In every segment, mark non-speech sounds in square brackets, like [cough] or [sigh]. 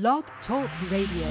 Blog Talk Radio.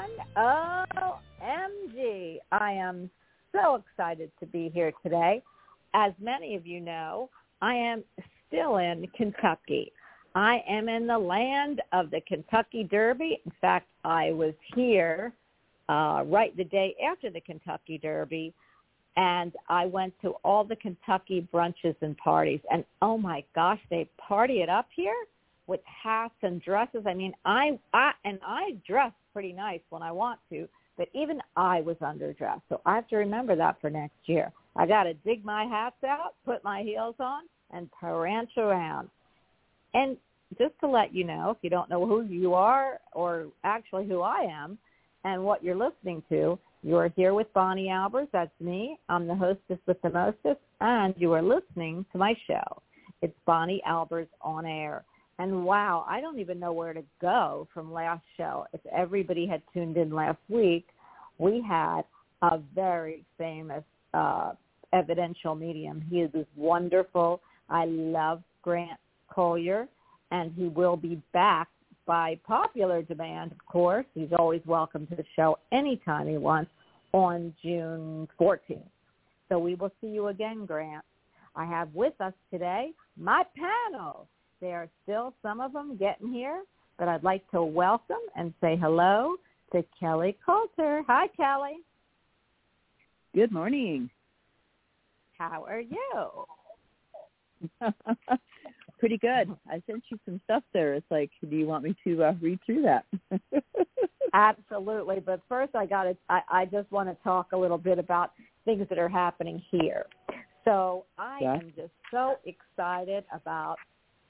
Everyone. OMG. I am so excited to be here today. As many of you know, I am still in Kentucky. I am in the land of the Kentucky Derby. In fact, I was here uh, right the day after the Kentucky Derby, and I went to all the Kentucky brunches and parties. And oh my gosh, they party it up here with hats and dresses. I mean, I, I and I dress pretty nice when I want to, but even I was underdressed. So I have to remember that for next year. I got to dig my hats out, put my heels on, and prance around. And just to let you know, if you don't know who you are or actually who I am and what you're listening to, you are here with Bonnie Albers. That's me. I'm the hostess with the mostest, and you are listening to my show. It's Bonnie Albers on air. And wow, I don't even know where to go from last show. If everybody had tuned in last week, we had a very famous uh, evidential medium. He is this wonderful. I love Grant Collier, and he will be back by popular demand, of course. He's always welcome to the show anytime he wants on June 14th. So we will see you again, Grant. I have with us today my panel. There are still some of them getting here, but I'd like to welcome and say hello to Kelly Coulter. Hi, Kelly. Good morning. How are you? [laughs] Pretty good. I sent you some stuff there. It's like, do you want me to uh, read through that? [laughs] Absolutely. But first, I got to. I, I just want to talk a little bit about things that are happening here. So I Yeah. am just so excited about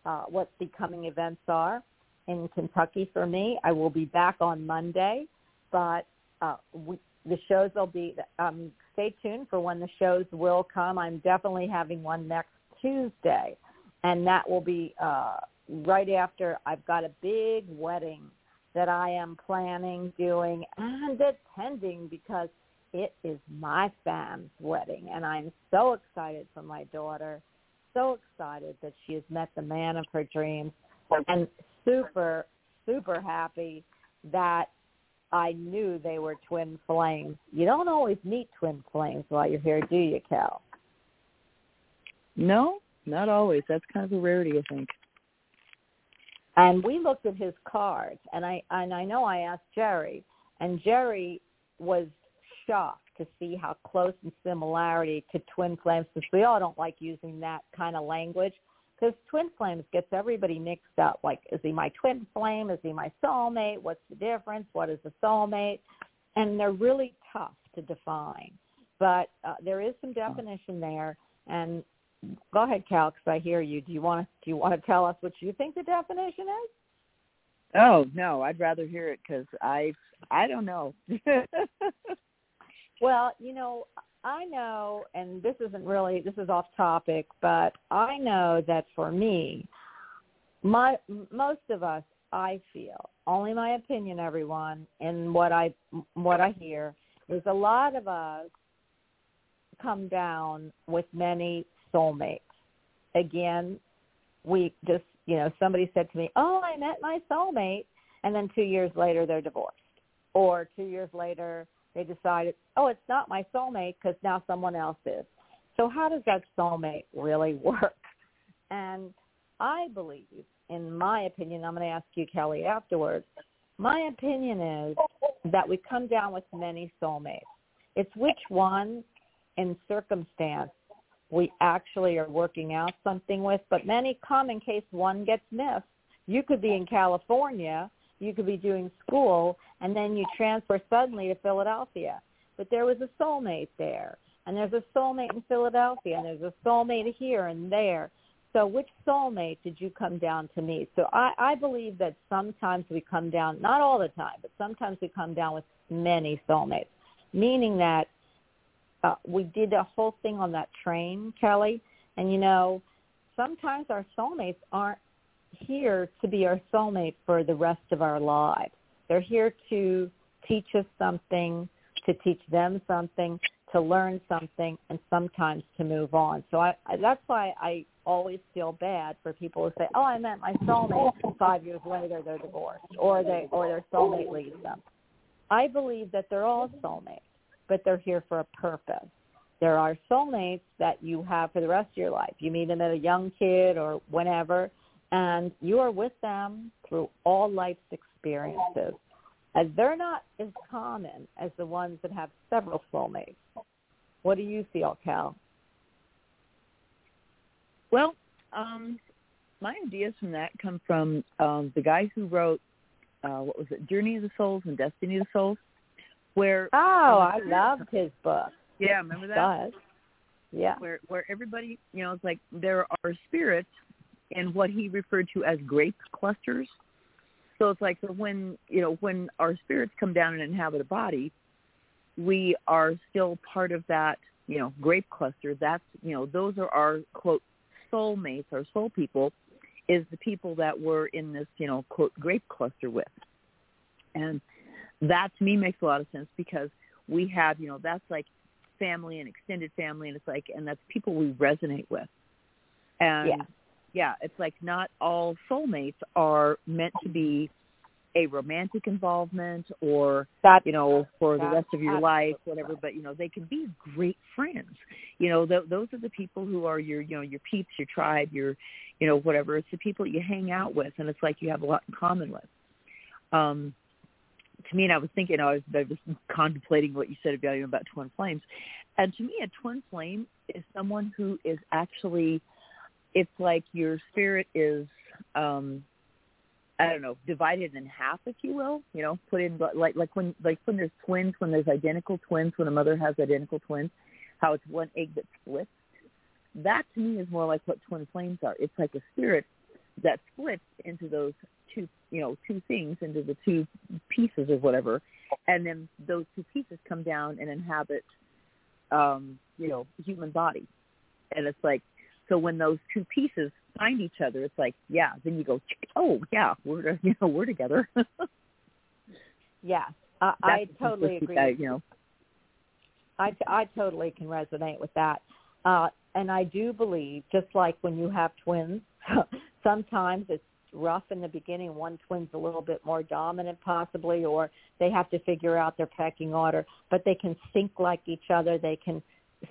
uh, what the coming events are in Kentucky for me. I will be back on Monday, but uh, we, the shows will be. Um, stay tuned for when the shows will come. I'm definitely having one next Tuesday, and that will be uh, right after I've got a big wedding that I am planning, doing, and attending because it is my fam's wedding, and I'm so excited for my daughter. So excited that she has met the man of her dreams, and super, super happy that I knew they were twin flames. You don't always meet twin flames while you're here, do you, Cal? no, not always. That's kind of a rarity, I think. And we looked at his cards, and I and I know I asked Jerry, and Jerry was shocked to see how close in similarity to twin flames, because we all don't like using that kind of language, because twin flames gets everybody mixed up. Like, is he my twin flame? Is he my soulmate? What's the difference? What is a soulmate? And they're really tough to define, but uh, there is some definition there. And go ahead, Cal, because I hear you. Do you want to do you want to tell us what you think the definition is? Oh no, I'd rather hear it because I I don't know. [laughs] Well, you know, I know, and this isn't really this is off topic, but I know that for me, my most of us, I feel only my opinion, everyone, and what I what I hear is a lot of us come down with many soulmates. Again, we just you know somebody said to me, "Oh, I met my soulmate," and then two years later they're divorced, or two years later they decided, oh, it's not my soulmate because now someone else is. So how does that soulmate really [laughs] work? And I believe, in my opinion, I'm going to ask you, Kelly, afterwards. My opinion is that we come down with many soulmates. It's which one in circumstance we actually are working out something with, but many come in case one gets missed. You could be in California you could be doing school and then you transfer suddenly to Philadelphia. But there was a soulmate there and there's a soulmate in Philadelphia and there's a soulmate here and there. So which soulmate did you come down to meet? So I, I believe that sometimes we come down, not all the time, but sometimes we come down with many soulmates, meaning that uh, we did a whole thing on that train, Kelly, and you know, sometimes our soulmates aren't here to be our soulmate for the rest of our lives. They're here to teach us something, to teach them something, to learn something, and sometimes to move on. So I, I that's why I always feel bad for people who say, "Oh, I met my soulmate." Five years later, they're divorced, or they or their soulmate leaves them. I believe that they're all soulmates, but they're here for a purpose. There are soulmates that you have for the rest of your life. You meet them at a young kid or whenever, and you are with them through all life's experiences. And they're not as common as the ones that have several soulmates. What do you feel, Cal? well, um, my ideas from that come from um, the guy who wrote uh, what was it, Journey of the Souls and Destiny of the Souls, where Oh, um, I loved his book. yeah, remember that? Does. Yeah. where where everybody you know it's like there are spirits in what he referred to as grape clusters so it's like so when you know when our spirits come down and inhabit a body we are still part of that you know grape cluster that's you know those are our quote soul mates, our soul people is the people that we're in this, you know, quote grape cluster with. And that to me makes a lot of sense because we have, you know, that's like family and extended family and it's like and that's people we resonate with. And Yeah. Yeah, it's like not all soulmates are meant to be a romantic involvement or that you know for the rest of your life whatever but you know they can be great friends. You know th- those are the people who are your you know your peeps your tribe your you know whatever. It's the people you hang out with and it's like you have a lot in common with. Um to me and i was thinking i was i was contemplating what you said about you know, about twin flames. And to me a twin flame is someone who is actually it's like your spirit is um I don't know, divided in half, if you will. You know, put in like like when like when there's twins, when there's identical twins, when a mother has identical twins, how it's one egg that splits. That to me is more like what twin flames are. It's like a spirit that splits into those two, you know, two things, into the two pieces or whatever, and then those two pieces come down and inhabit, um, you know, human body. And it's like so when those two pieces find each other, it's like, yeah, then you go, oh yeah, we're [laughs] you know we're together. [laughs] yeah. I, I totally agree. that, you know, I, I totally can resonate with that. Uh, and I do believe, just like when you have twins, [laughs] sometimes it's rough in the beginning. One twin's a little bit more dominant possibly, or they have to figure out their pecking order, but they can sync like each other. They can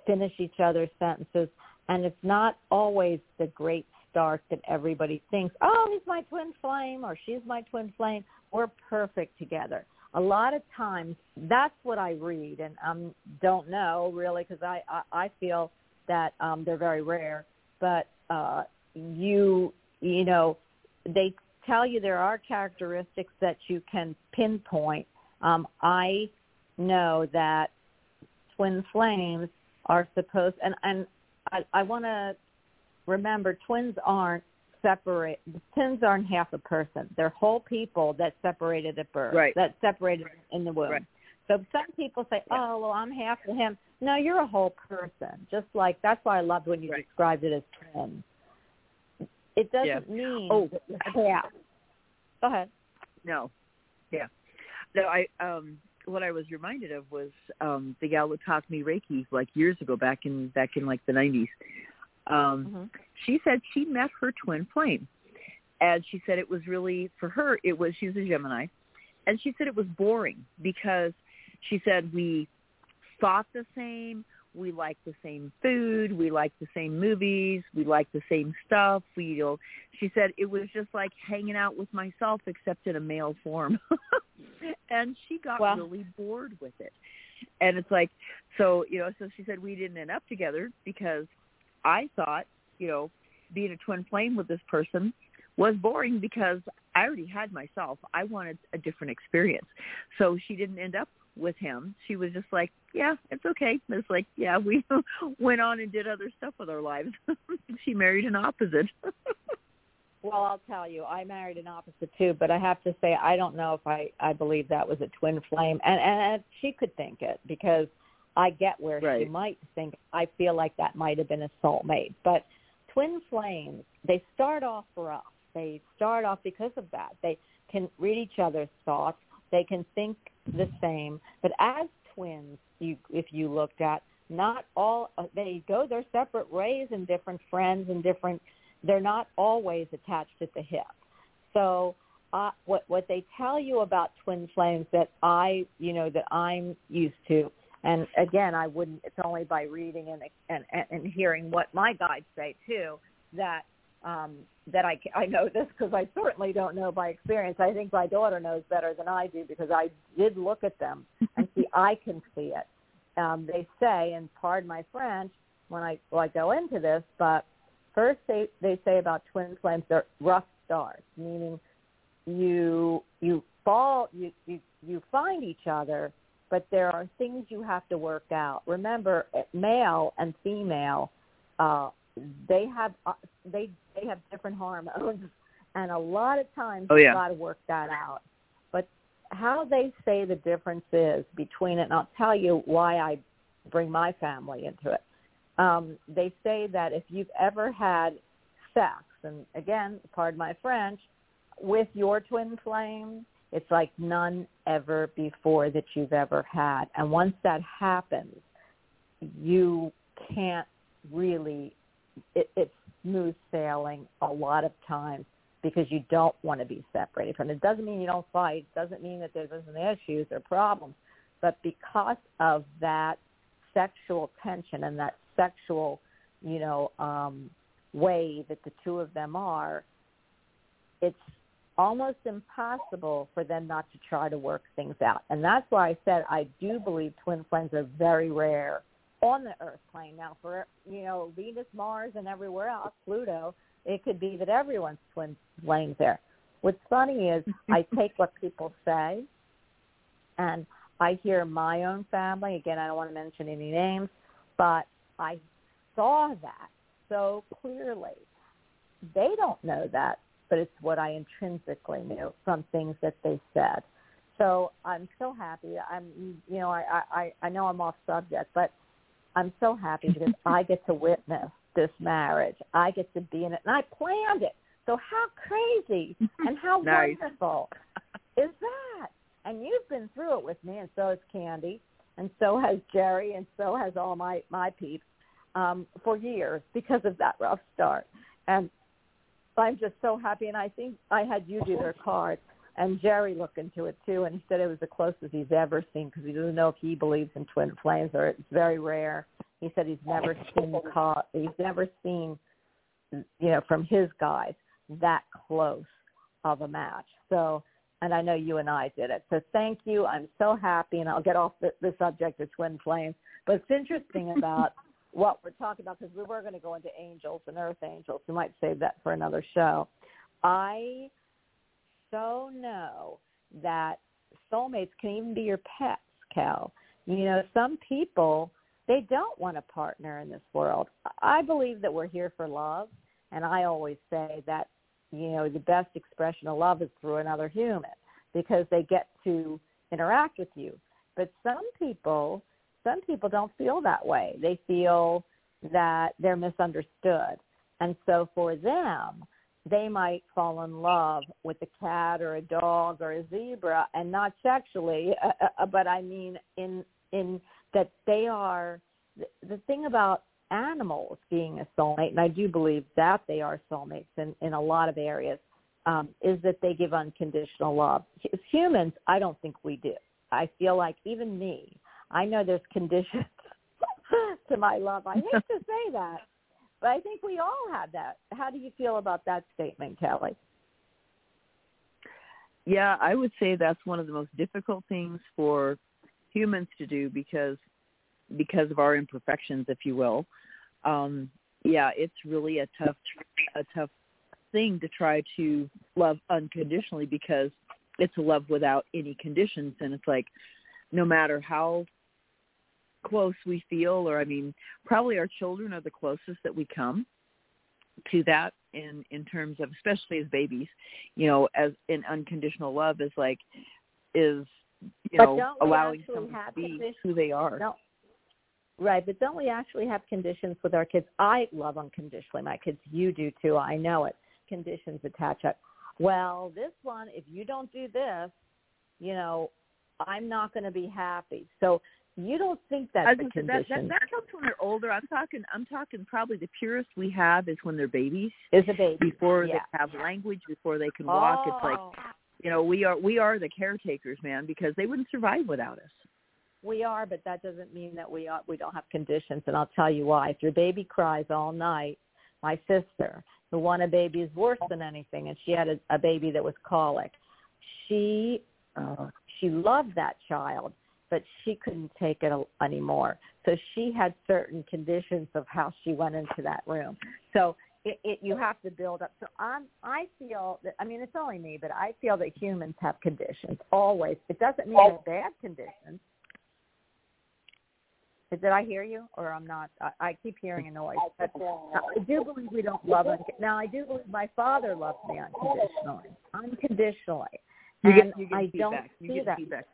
finish each other's sentences. And it's not always the great start that everybody thinks, oh, he's my twin flame or she's my twin flame. We're perfect together a lot of times that's what I read, and um don't know really because I, I I feel that um they're very rare. But uh you you know they tell you there are characteristics that you can pinpoint. Um I know that twin flames are supposed and and I, I want to remember twins aren't separate twins aren't half a person they're whole people that separated at birth Right. that separated in the womb Right. so some people say oh well i'm half of him no you're a whole person just like that's why i loved when you Right. described it as twins it doesn't Yeah. mean Oh. yeah. go ahead no, yeah, no. I um what I was reminded of was um the gal that taught me Reiki like years ago, back in back in like the nineties. Um, hmm she said she met her twin flame. And she said it was really for her it was she's a gemini. And she said it was boring because she said we thought the same we like the same food. We like the same movies. We like the same stuff. We you know she said it was just like hanging out with myself except in a male form. [laughs] And she got Well- really bored with it. And it's like so you know so she said we didn't end up together because I thought, you know, being a twin flame with this person was boring because I already had myself. I wanted a different experience. So she didn't end up with him. She was just like, yeah, it's okay. It's like, yeah, we [laughs] went on and did other stuff with our lives. [laughs] she married an opposite. [laughs] Well, I'll tell you, I married an opposite too, but I have to say I don't know if I I believe that was a twin flame, and and she could think it because I get where she might think. I feel like that might have been a soulmate, but twin flames they start off rough. They start off because of that. They can read each other's thoughts. They can think the same, but as twins, you if you looked at not all uh, they go their separate ways and different friends and different they're not always attached at the hip. So uh, what what they tell you about twin flames that I you know that I'm used to, and again I wouldn't. It's only by reading and and and hearing what my guides say too that um, that I I know this because I certainly don't know by experience. I think my daughter knows better than I do because I did look at them and see [laughs] I can see it. Um, they say, and pardon my French when I well, I go into this, but first they they say about twin flames they're rough stars, meaning you you fall you you you find each other but there are things you have to work out remember eh, male and female uh they have uh, they they have different hormones. [laughs] And a lot of times Oh, you've got to work that out. But how they say the difference is between it and I'll tell you why I bring my family into it. Um, they say that if you've ever had sex and again, pardon my French, with your twin flame, it's like none ever before that you've ever had. And once that happens, you can't really, it, it's smooth sailing a lot of times because you don't want to be separated from it. It doesn't mean you don't fight. Doesn't mean that there isn't issues or problems. But because of that sexual tension and that sexual, you know, um, way that the two of them are, it's almost impossible for them not to try to work things out. And that's why I said I do believe twin flames are very rare on the Earth plane. Now, for you know Venus, Mars, and everywhere else, Pluto, it could be that everyone's twin flames there. What's funny is [laughs] I take what people say, and I hear my own family. Again, I don't want to mention any names, but I saw that so clearly. They don't know that, but it's what I intrinsically knew from things that they said. So I'm so happy. I'm, you know, I, I, I know I'm off subject, but I'm so happy because [laughs] I get to witness this marriage. I get to be in it, and I planned it. So how crazy and how [laughs] nice. wonderful is that? And you've been through it with me, and so has Candy, and so has Jerry, and so has all my my peeps um, for years because of that rough start. And I'm just so happy. And I think I had you do their cards, and Jerry looked into it too, and he said it was the closest he's ever seen because he doesn't know if he believes in twin flames or it's very rare. He said he's never seen the. He's never seen, you know, from his guys that close of a match. So, and I know you and I did it. So thank you. I'm so happy, and I'll get off the, the subject of twin flames. But it's interesting [laughs] about what we're talking about because we were going to go into angels and earth angels. We might save that for another show. I so know that soulmates can even be your pets, Cal. You know, some people they don't want a partner in this world. I believe that we're here for love, and I always say that you know the best expression of love is through another human because they get to interact with you. But some people some people don't feel that way. They feel that they're misunderstood. And so for them, they might fall in love with a cat or a dog or a zebra and not sexually, [laughs] uh, uh, uh but I mean in in that they are the, the thing about animals being a soulmate, and I do believe that they are soulmates in, in a lot of areas, um, is that they give unconditional love. As humans, I don't think we do. I feel like even me, I know there's conditions [laughs] to my love. I hate to say that, but I think we all have that. How do you feel about that statement, Kelly? Yeah, I would say that's one of the most difficult things for humans to do because because of our imperfections, if you will. Um, yeah, it's really a tough a tough thing to try to love unconditionally because it's a love without any conditions and it's like no matter how close we feel or I mean probably our children are the closest that we come to that in in terms of especially as babies you know as in unconditional love is like is you but know allowing someone to be who they are no. Right, but don't we actually have conditions with our kids? I love unconditionally. My kids, you do too. I know it. Conditions attached. Well, this one, if you don't do this, you know, I'm not going to be happy. So you don't think that's a condition. That, that, that comes when they're older. I'm talking. I'm talking. Probably the purest we have is when they're babies. Is a baby before yeah. they have language, before they can walk. Oh. It's like, you know, we are we are the caretakers, man, because they wouldn't survive without us. We are, but that doesn't mean that we are, we don't have conditions. And I'll tell you why. If your baby cries all night, my sister, who wanted babies worse than anything, and she had a, a baby that was colic, she uh, she loved that child but she couldn't take it anymore. So she had certain conditions of how she went into that room. So it, it you have to build up. So I'm I feel that I mean it's only me, but I feel that humans have conditions always. It doesn't mean they're bad conditions. Did I hear you, or I'm not? I, I keep hearing a noise. But I do believe we don't love. Un- now I do believe my father loves me unconditionally, unconditionally, you and get, you get I feedback. don't you see get that. feedback.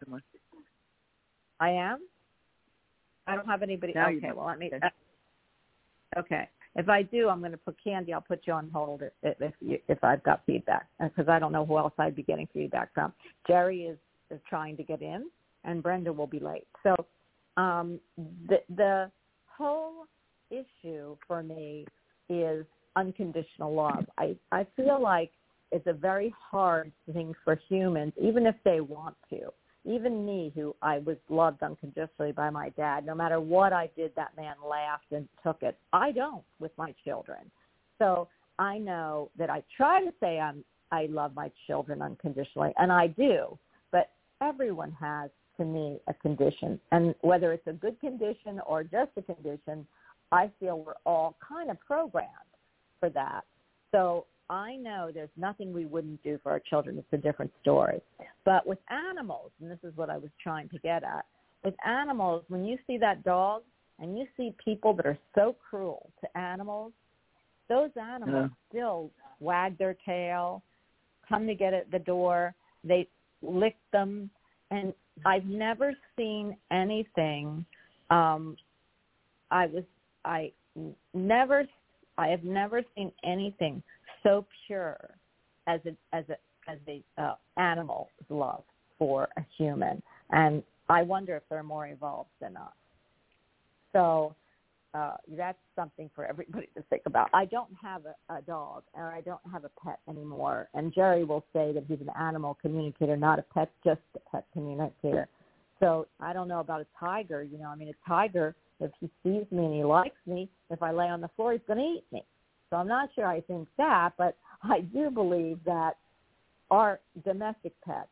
I am. I don't have anybody. Now okay, well let me. Okay. Uh, okay, If I do, I'm going to put Candy. I'll put you on hold if if, you, if I've got feedback because I don't know who else I'd be getting feedback from. Jerry is, is trying to get in, and Brenda will be late. So um, the the whole issue for me is unconditional love. I I feel like it's a very hard thing for humans, even if they want to. Even me, who I was loved unconditionally by my dad, no matter what I did, that man laughed and took it. I don't with my children. So I know that I try to say I'm I love my children unconditionally, and I do. But everyone has, to me, a condition, and whether it's a good condition or just a condition, I feel we're all kind of programmed for that. So I know there's nothing we wouldn't do for our children. It's a different story. But with animals, and this is what I was trying to get at, with animals, when you see that dog and you see people that are so cruel to animals, those animals yeah. still wag their tail, come to get at the door, they lick them, and I've never seen anything. Um, I was I never I have never seen anything so pure as a as a as a uh, animal's love for a human, and I wonder if they're more evolved than us. So uh, that's something for everybody to think about. I don't have a, a dog, or I don't have a pet anymore. And Jerry will say that he's an animal communicator, not a pet, just a pet communicator. So I don't know about a tiger. You know, I mean, a tiger, if he sees me and he likes me, if I lay on the floor, he's going to eat me. So I'm not sure I think that, but [laughs] I do believe that our domestic pets,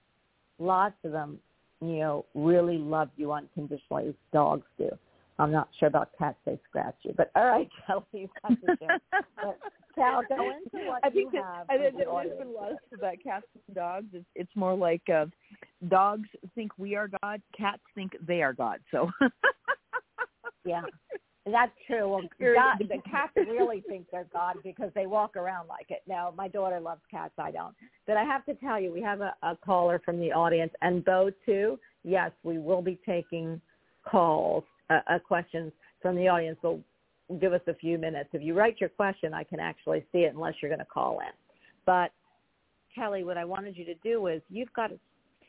lots of them, you know, really love you unconditionally as dogs do. I'm not sure about cats; they scratch you. But all right, [laughs] Kelly, you the but, Cal, go into what I think you that, have. I think the there's been less about cats and dogs. It's, it's more like uh, dogs think we are God, cats think they are God. So. [laughs] yeah, that's true. Well, [laughs] God, the [laughs] cats really think they're God because they walk around like it. Now, my daughter loves cats. I don't. But I have to tell you, we have a, a caller from the audience, and Bo too. Yes, we will be taking calls, uh, uh, questions from the audience. So give us a few minutes. If you write your question, I can actually see it unless you're going to call in. But Kelly, what I wanted you to do is you've got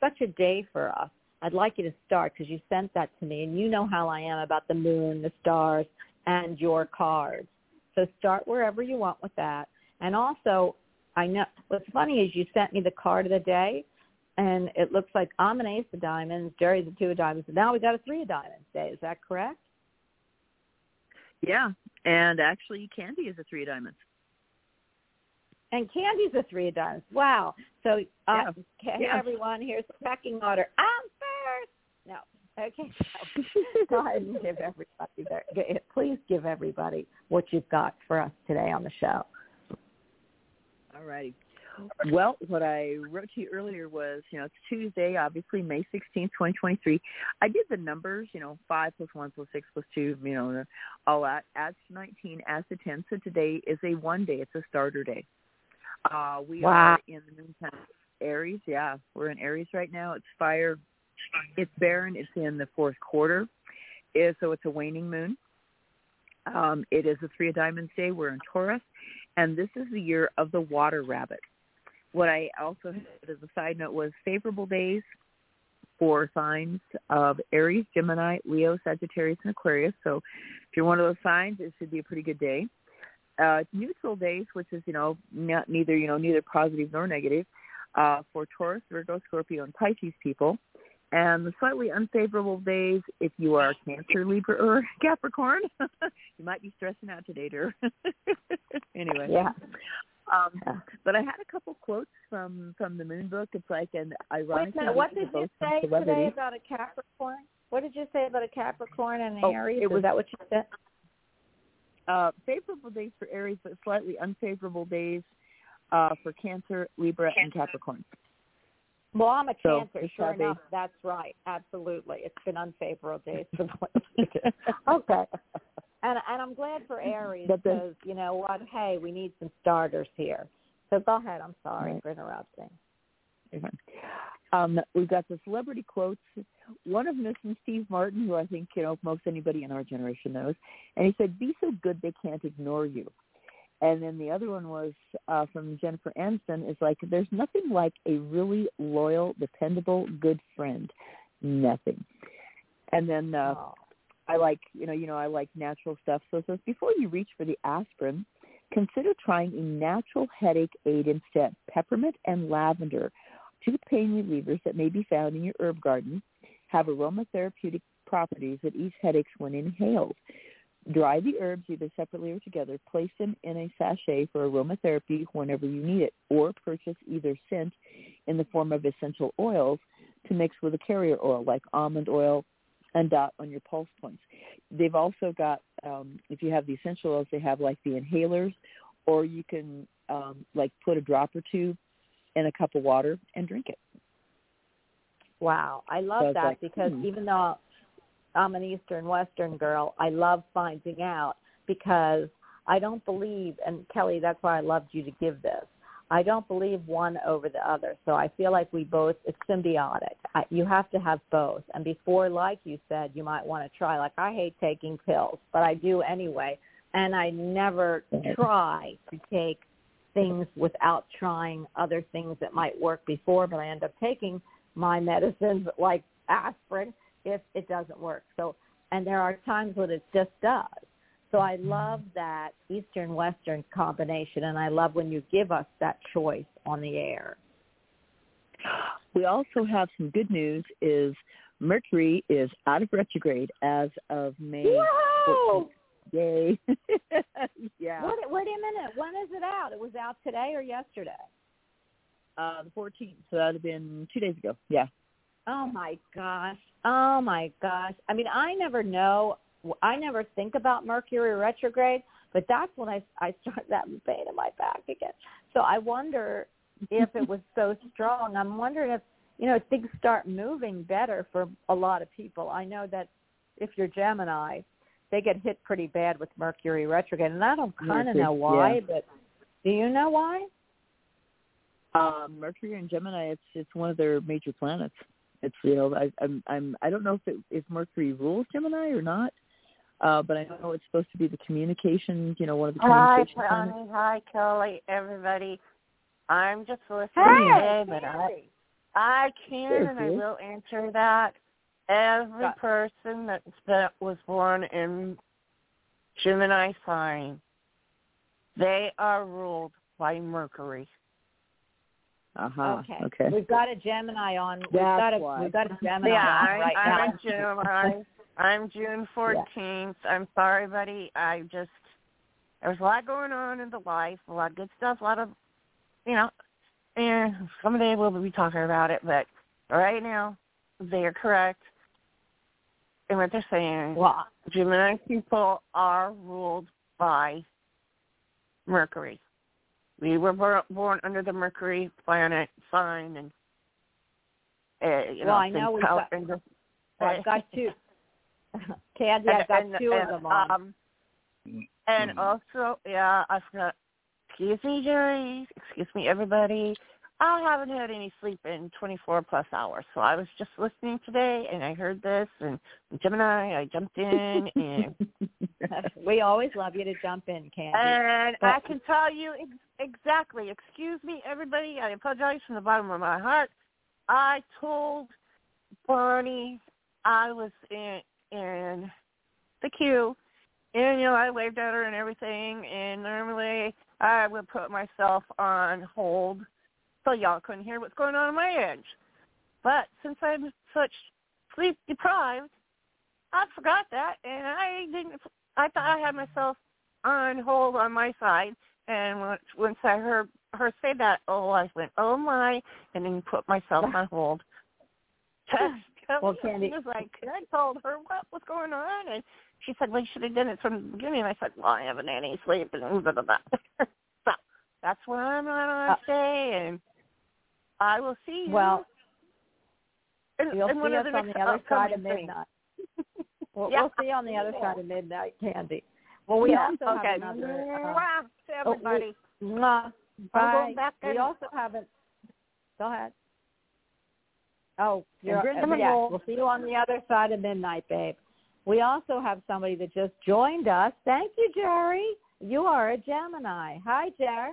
such a day for us I'd like you to start because you sent that to me, and you know how I am about the moon, the stars, and your cards. So start wherever you want with that. And also, I know what's funny is you sent me the card of the day, and it looks like I'm an ace of diamonds, Jerry's a two of diamonds, and now we got a three of diamonds day. Is that correct? Yeah, and actually, Candy is a three of diamonds. And Candy's a three of diamonds. Wow. So, uh, yeah. okay, yeah. everyone, here's the pecking order. I'm first. No. Okay. [laughs] [laughs] Go ahead and give everybody their, please give everybody what you've got for us today on the show. All righty. Well, what I wrote to you earlier was, you know, it's Tuesday, obviously May 16th, 2023. I did the numbers, you know, 5 plus 1 plus 6 plus 2, you know, all that. Adds to 19, adds to 10. So today is a one day. It's a starter day. Uh, we wow. are in the meantime Aries. Yeah, we're in Aries right now. It's fire. It's barren. It's in the fourth quarter. So it's a waning moon. Um, it is a three of diamonds day. We're in Taurus, and this is the year of the water rabbit. What I also had as a side note was favorable days for signs of Aries, Gemini, Leo, Sagittarius, and Aquarius. So if you're one of those signs, it should be a pretty good day uh, neutral days, which is you know not, neither you know neither positive nor negative, uh, for Taurus, Virgo, Scorpio, and Pisces people, and the slightly unfavorable days if you are Cancer, Libra, or [laughs] Capricorn. [laughs] you might be stressing out today, dear. [laughs] anyway, yeah. Um, but I had a couple quotes from from the Moon Book. It's like an ironic. Wait what did you say today about a Capricorn? What did you say about a Capricorn and oh, Aries? It was, Is that what you said? Uh, favorable days for Aries, but slightly unfavorable days uh, for Cancer, Libra, and Capricorn. Well, I'm a So, Cancer, sure enough. That's right. Absolutely. It's been unfavorable days for [laughs] the [laughs] Okay. And and I'm glad for Aries because you know what? Hey, we need some starters here. So go ahead. I'm sorry Right. for interrupting. Um, we've got the celebrity quotes. One of them is from Steve Martin, who I think you know most anybody in our generation knows, and he said, "Be so good they can't ignore you." And then the other one was uh, from Jennifer Aniston. Is like, "There's nothing like a really loyal, dependable, good friend. Nothing." And then uh, Oh. I like, you know, you know, I like natural stuff. So it says before you reach for the aspirin, consider trying a natural headache aid instead. Peppermint and lavender, two pain relievers that may be found in your herb garden, have aromatherapeutic properties that ease headaches when inhaled. Dry the herbs either separately or together. Place them in a sachet for aromatherapy whenever you need it, or purchase either scent in the form of essential oils to mix with a carrier oil like almond oil, and dot on your pulse points. They've also got, um, if you have the essential oils, they have like the inhalers, or you can um, like put a drop or two in a cup of water and drink it. Wow, I love So that like, because hmm. even though I'm an Eastern Western girl, I love finding out because I don't believe, and Kelly, that's why I loved you to give this. I don't believe one over the other. So I feel like we both, it's symbiotic. I, you have to have both. And before, like you said, you might want to try, like I hate taking pills, but I do anyway. And I never try to take things without trying other things that might work before, but I end up taking my medicines like aspirin if it doesn't work. So, and there are times when it just does. So I love that Eastern Western combination, and I love when you give us that choice on the air. We also have some good news is Mercury is out of retrograde as of May Whoa! 14th. Yay. [laughs] yeah. What, wait a minute. When is it out? It was out today or yesterday? Uh, the 14th, so that would have been two days ago. Yeah. Oh my gosh. Oh my gosh. I mean, I never know. I never think about Mercury retrograde, but that's when I I start [laughs] that pain in my back again. So I wonder if it was so [laughs] strong. I'm wondering if you know things start moving better for a lot of people. I know that if you're Gemini, they get hit pretty bad with Mercury retrograde, and I don't kind of know why, yeah. but do you know why? Um, Mercury and Gemini, it's it's one of their major planets. It's you know I, I'm I'm I don't know if it, if Mercury rules Gemini or not, uh, but I know it's supposed to be the communication. You know, one of the Hi, communication planets. Connie. Hi, Kelly. Everybody. I'm just listening Hey, today, but I, I can and I Hey. will answer that. Every Got- person that that was born in Gemini sign, they are ruled by Mercury. Uh huh. Okay. Okay. We've got a Gemini on. We've got a why. we've got a Gemini yeah, on I'm, right I'm now. a Gemini. I'm June 14th. I'm sorry, buddy. I just there's a lot going on in the life, a lot of good stuff, a lot of you know. And someday we'll be talking about it, but right now they are correct in what they're saying. Well, Gemini people are ruled by Mercury. We were born under the Mercury planet sign, and uh, you know, Well, I know we've got- the- [laughs] I've got [laughs] two. [laughs] Candy, I've got and- two of and, them on. Um, and Mm-hmm. also, yeah, I forgot. Excuse me, Jerry. Excuse me, everybody. I haven't had any sleep in 24 plus hours, so I was just listening today, and I heard this, and Gemini, I jumped in, and [laughs] we always love you to jump in, Candy. and But- I can tell you ex- exactly. Excuse me, everybody. I apologize from the bottom of my heart. I told Bonnie I was in in the queue, and you know I waved at her and everything. And normally I would put myself on hold so y'all couldn't hear what's going on on my edge. But since I'm such sleep deprived, I forgot that, and I didn't. I thought I had myself on hold on my side, and once once I heard her say that, oh, I went, oh my, and then put myself on hold. [laughs] Well, Candy- was like, I told her what was going on, and she said, well, you should have done it from the beginning. And I said, well, I haven't had any sleep, and blah blah blah. [laughs] so that's where I'm at on Uh, today, and I will see you. well, in, you'll in one see of us the on the other side of midnight. We'll, [laughs] Yeah. we'll see you on the other side of midnight, Candy. Well, we Yeah, also okay. have another. Uh, to oh, we- everybody. bye. We also have a. Go ahead. Oh, you're, uh, Roll. we'll see you on the other side of midnight, babe. We also have somebody that just joined us. Thank you, Jerry. You are a Gemini. Hi, Jer.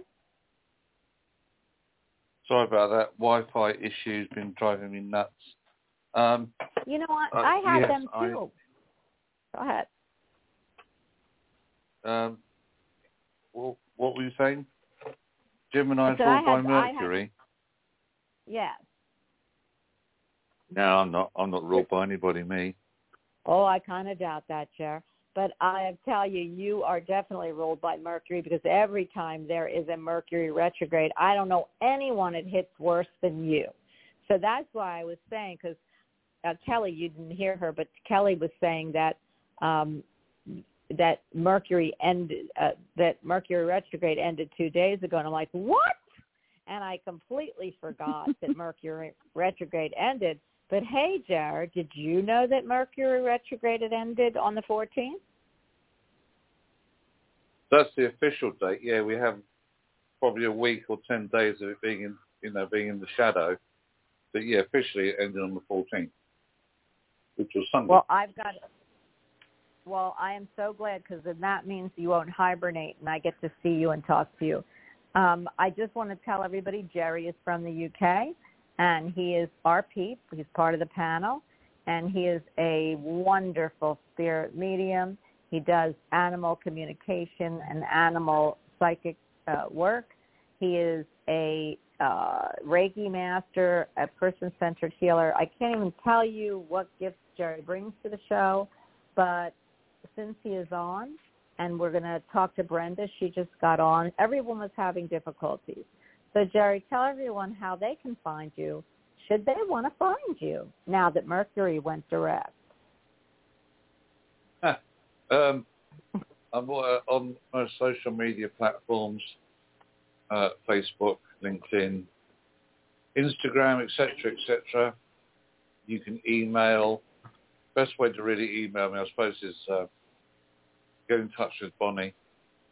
Sorry about that. Wi-Fi issues been driving me nuts. Um, You know what? Uh, I had yes, them I- too. Go ahead. um, what, what were you saying? Gemini's said I ruled by had- I had- Mercury. Yes. No, I'm not. I'm not ruled by anybody. Me. Oh, I kind of doubt that, Jer. But I tell you, you are definitely ruled by Mercury because every time there is a Mercury retrograde, I don't know anyone it hits worse than you. So that's why I was saying, because uh, Kelly, you didn't hear her, but Kelly was saying that um, that Mercury ended, uh, that Mercury retrograde ended two days ago, and I'm like, what? And I completely forgot that [laughs] Mercury retrograde ended. But hey, Jared, did you know that Mercury retrograde had ended on the 14th? That's the official date. Yeah, we have probably a week or ten days of it being in, you know, being in the shadow. But yeah, officially it ended on the 14th, which was Sunday. Well, I've got. Well, I am so glad because then that means you won't hibernate, and I get to see you and talk to you. Um, I just want to tell everybody Jerry is from the UK, and he is our peep. He's part of the panel, and he is a wonderful spirit medium. He does animal communication and animal psychic uh, work. He is a uh, Reiki master, a person-centered healer. I can't even tell you what gifts Jerry brings to the show, but since he is on, and we're going to talk to Brenda, she just got on. Everyone was having difficulties. So Jerry, tell everyone how they can find you should they want to find you now that Mercury went direct. [laughs] Um, I'm uh, on my social media platforms, uh, Facebook, LinkedIn, Instagram, etc., etc. You can email. Best way to really email me, I suppose, is uh, get in touch with Bonnie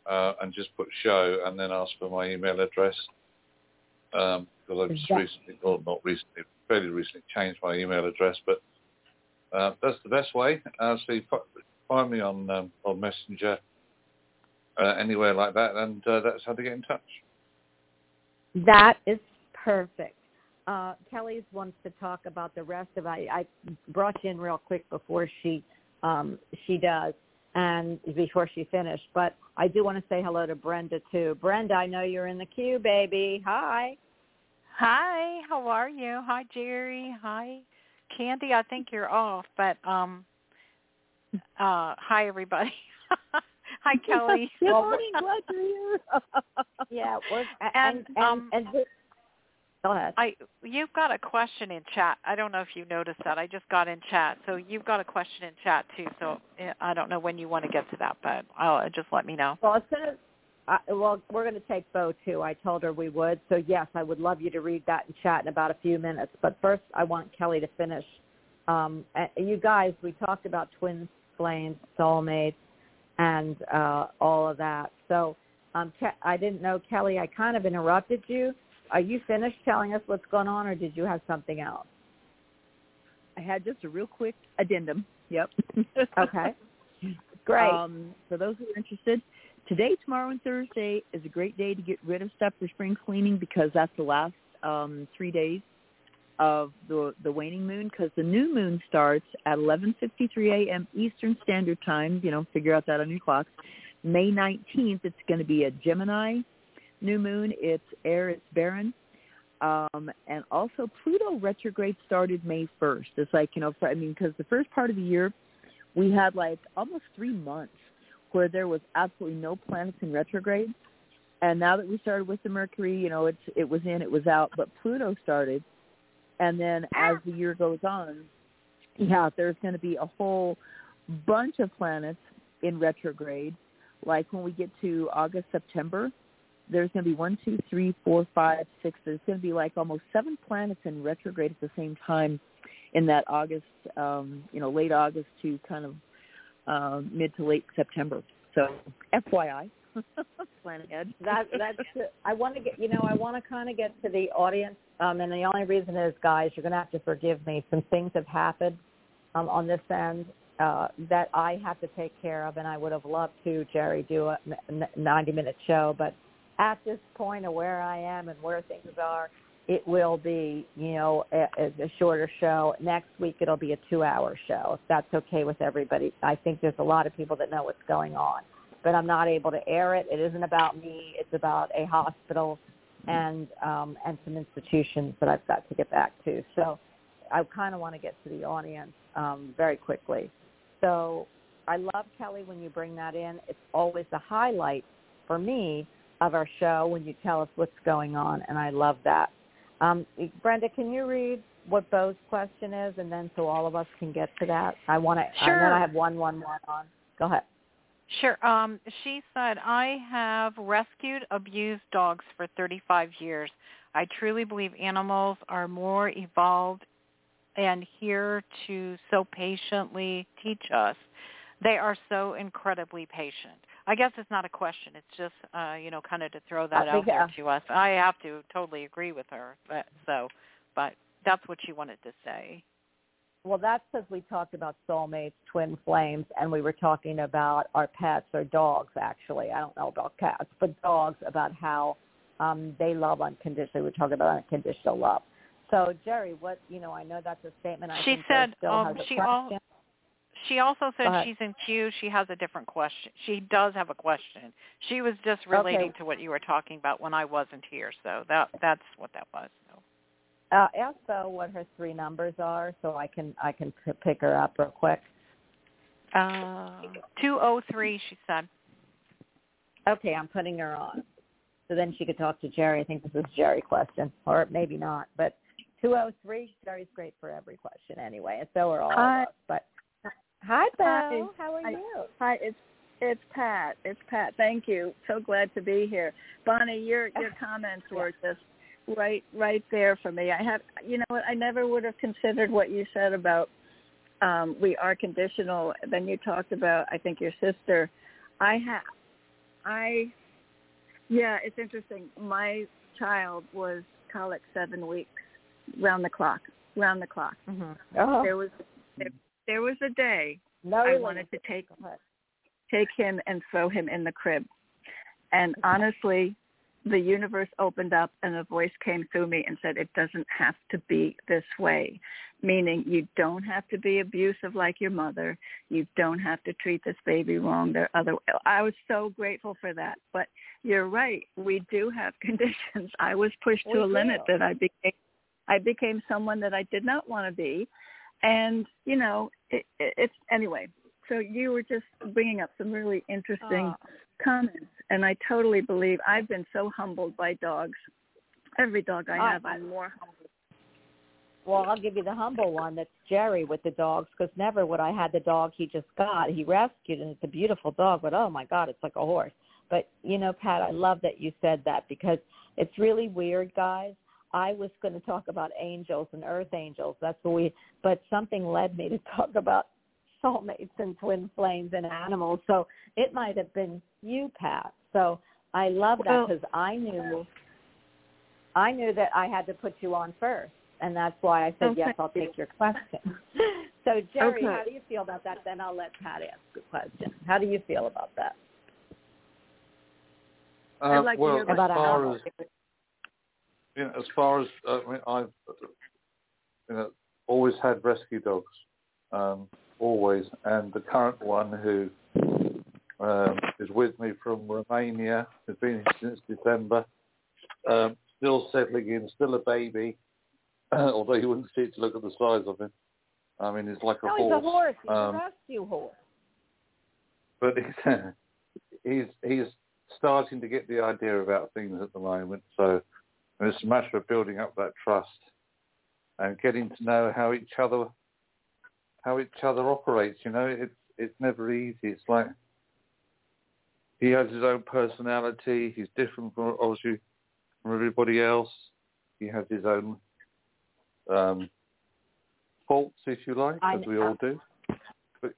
uh, and just put show and then ask for my email address. Um, because I've just recently, or not recently, fairly recently changed my email address, but uh, that's the best way. Uh, so you find me on um, on Messenger, uh, anywhere like that, and uh, that's how to get in touch. That is perfect. Uh, Kelly wants to talk about the rest of. I, I brought you in real quick before she um, she does, and before she finished. But I do want to say hello to Brenda too. Brenda, I know you're in the queue, baby. Hi. Hi, how are you? Hi, Jerry. Hi, Candy. I think you're off, but um, uh, hi everybody. [laughs] hi, [laughs] Kelly. Good morning, glad you're here. Yeah, and And, and, um, and go ahead. I you've got a question in chat. I don't know if you noticed that. I just got in chat, so you've got a question in chat too. So eh, I don't know when you want to get to that, but I'll just let me know. Well, as soon as I, well, we're going to take Bo too. I told her we would. So yes, I would love you to read that in chat in about a few minutes. But first, I want Kelly to finish. Um, you guys, we talked about twin flames, soulmates, and uh, all of that. So um, Ke- I didn't know, Kelly. I kind of interrupted you. Are you finished telling us what's going on, or did you have something else? I had just a real quick addendum. Yep. Okay. [laughs] Great. Um, for those who are interested, today, tomorrow, and Thursday is a great day to get rid of stuff for spring cleaning because that's the last um, three days of the the waning moon because the new moon starts at 11:53 a.m. Eastern Standard Time. You know, figure out that on your clocks. May 19th, it's going to be a Gemini new moon. It's air. It's barren. Um, and also Pluto retrograde started May 1st. It's like, you know, I mean, because the first part of the year, we had like almost three months where there was absolutely no planets in retrograde. And now that we started with the Mercury, you know, it's it was in, it was out, but Pluto started. And then as the year goes on, yeah, there's going to be a whole bunch of planets in retrograde. Like when we get to August, September, there's going to be one, two, three, four, five, six. There's going to be like almost seven planets in retrograde at the same time in that August, um, you know, late August to kind of uh, mid to late September. So FYI. [laughs] Planet Ed. that that's I want to get you know I want to kind of get to the audience um and the only reason is guys you're going to have to forgive me some things have happened um on this end uh that I have to take care of and I would have loved to Jerry do a 90 minute show but at this point of where I am and where things are it will be you know a, a shorter show next week it'll be a 2 hour show if that's okay with everybody I think there's a lot of people that know what's going on but I'm not able to air it. It isn't about me. It's about a hospital and um, and some institutions that I've got to get back to. So I kind of want to get to the audience um, very quickly. So I love Kelly when you bring that in. It's always the highlight for me of our show when you tell us what's going on, and I love that. Um, Brenda, can you read what Bo's question is, and then so all of us can get to that? I want to. Sure. And then I have one, one, one on. Go ahead. Sure. Um, she said, I have rescued abused dogs for 35 years. I truly believe animals are more evolved and here to so patiently teach us. They are so incredibly patient. I guess it's not a question. It's just, uh, you know, kind of to throw that I out there uh, to us. I have to totally agree with her. But, so, but that's what she wanted to say. Well, that's because we talked about soulmates, twin flames, and we were talking about our pets or dogs. Actually, I don't know about cats, but dogs about how um, they love unconditionally. We're talking about unconditional love. So, Jerry, what you know? I know that's a statement. I She said, um, she question. She also said she's in queue. She has a different question. She does have a question. She was just relating Okay. to what you were talking about when I wasn't here. So that that's what that was. So. uh, ask Bo what her three numbers are, so I can I can p- pick her up real quick. Uh, 203, she said. Okay, I'm putting her on. So then she could talk to Jerry. I think this is Jerry question, or maybe not. But 203, Jerry's great for every question anyway, and so are all Hi. of us. But hi, Bo. How are Hi. you? Hi, it's it's Pat. It's Pat. Thank you. So glad to be here. Bonnie, your [laughs] your comments were just right right there for me. I have you know what I never would have considered what you said about um we are conditional. Then you talked about I think your sister. I have I yeah, it's interesting. My child was colic 7 weeks round the clock. Round the clock. Mm-hmm. Oh, There was there, there was a day no, I wanted to take take him and throw him in the crib. And honestly, the universe opened up and a voice came through me and said, it doesn't have to be this way. Meaning you don't have to be abusive like your mother. You don't have to treat this baby wrong. There other, I was so grateful for that. But you're right. We do have [laughs] conditions. I was pushed We to a limit that I became, I became someone that I did not want to be. And, you know, it, it, it's, anyway, so you were just bringing up some really interesting Oh. comments, and I totally believe I've been so humbled by dogs. Every dog I I- have, I'm more humbled. Well, I'll give you the humble one. That's Jerry with the dogs, because never would I had the dog he just got. He rescued, and it's a beautiful dog, but oh my God, it's like a horse. But you know, Pat, I love that you said that because it's really weird, guys. I was going to talk about angels and earth angels. That's what we, but something led me to [laughs] talk about soulmates and twin flames and animals. So it might have been you, Pat. So I love that Well- because I knew, I knew that I had to put you on first, and that's why I said Okay. yes. I'll take your question. [laughs] so Jerry, Okay. how do you feel about that? Then I'll let Pat ask the question. How do you feel about that? I'd Uh, like to well, hear as about far animals. as you know, as far as uh, I mean, I've you know always had rescue dogs, um, always, and the current one who um, is with me from Romania has been here since December, um, still settling in, still a baby, [clears throat] although you wouldn't see it to look at the size of him. I mean, he's like a No, he's horse. a horse. He's Um, a rescue horse. but he's [laughs] he's he's starting to get the idea about things at the moment. So it's a matter of building up that trust and getting to know how each other how each other operates. You know, it's it's never easy. It's like he has his own personality. He's different from obviously from everybody else. He has his own um, faults, if you like, I- as we all do. But,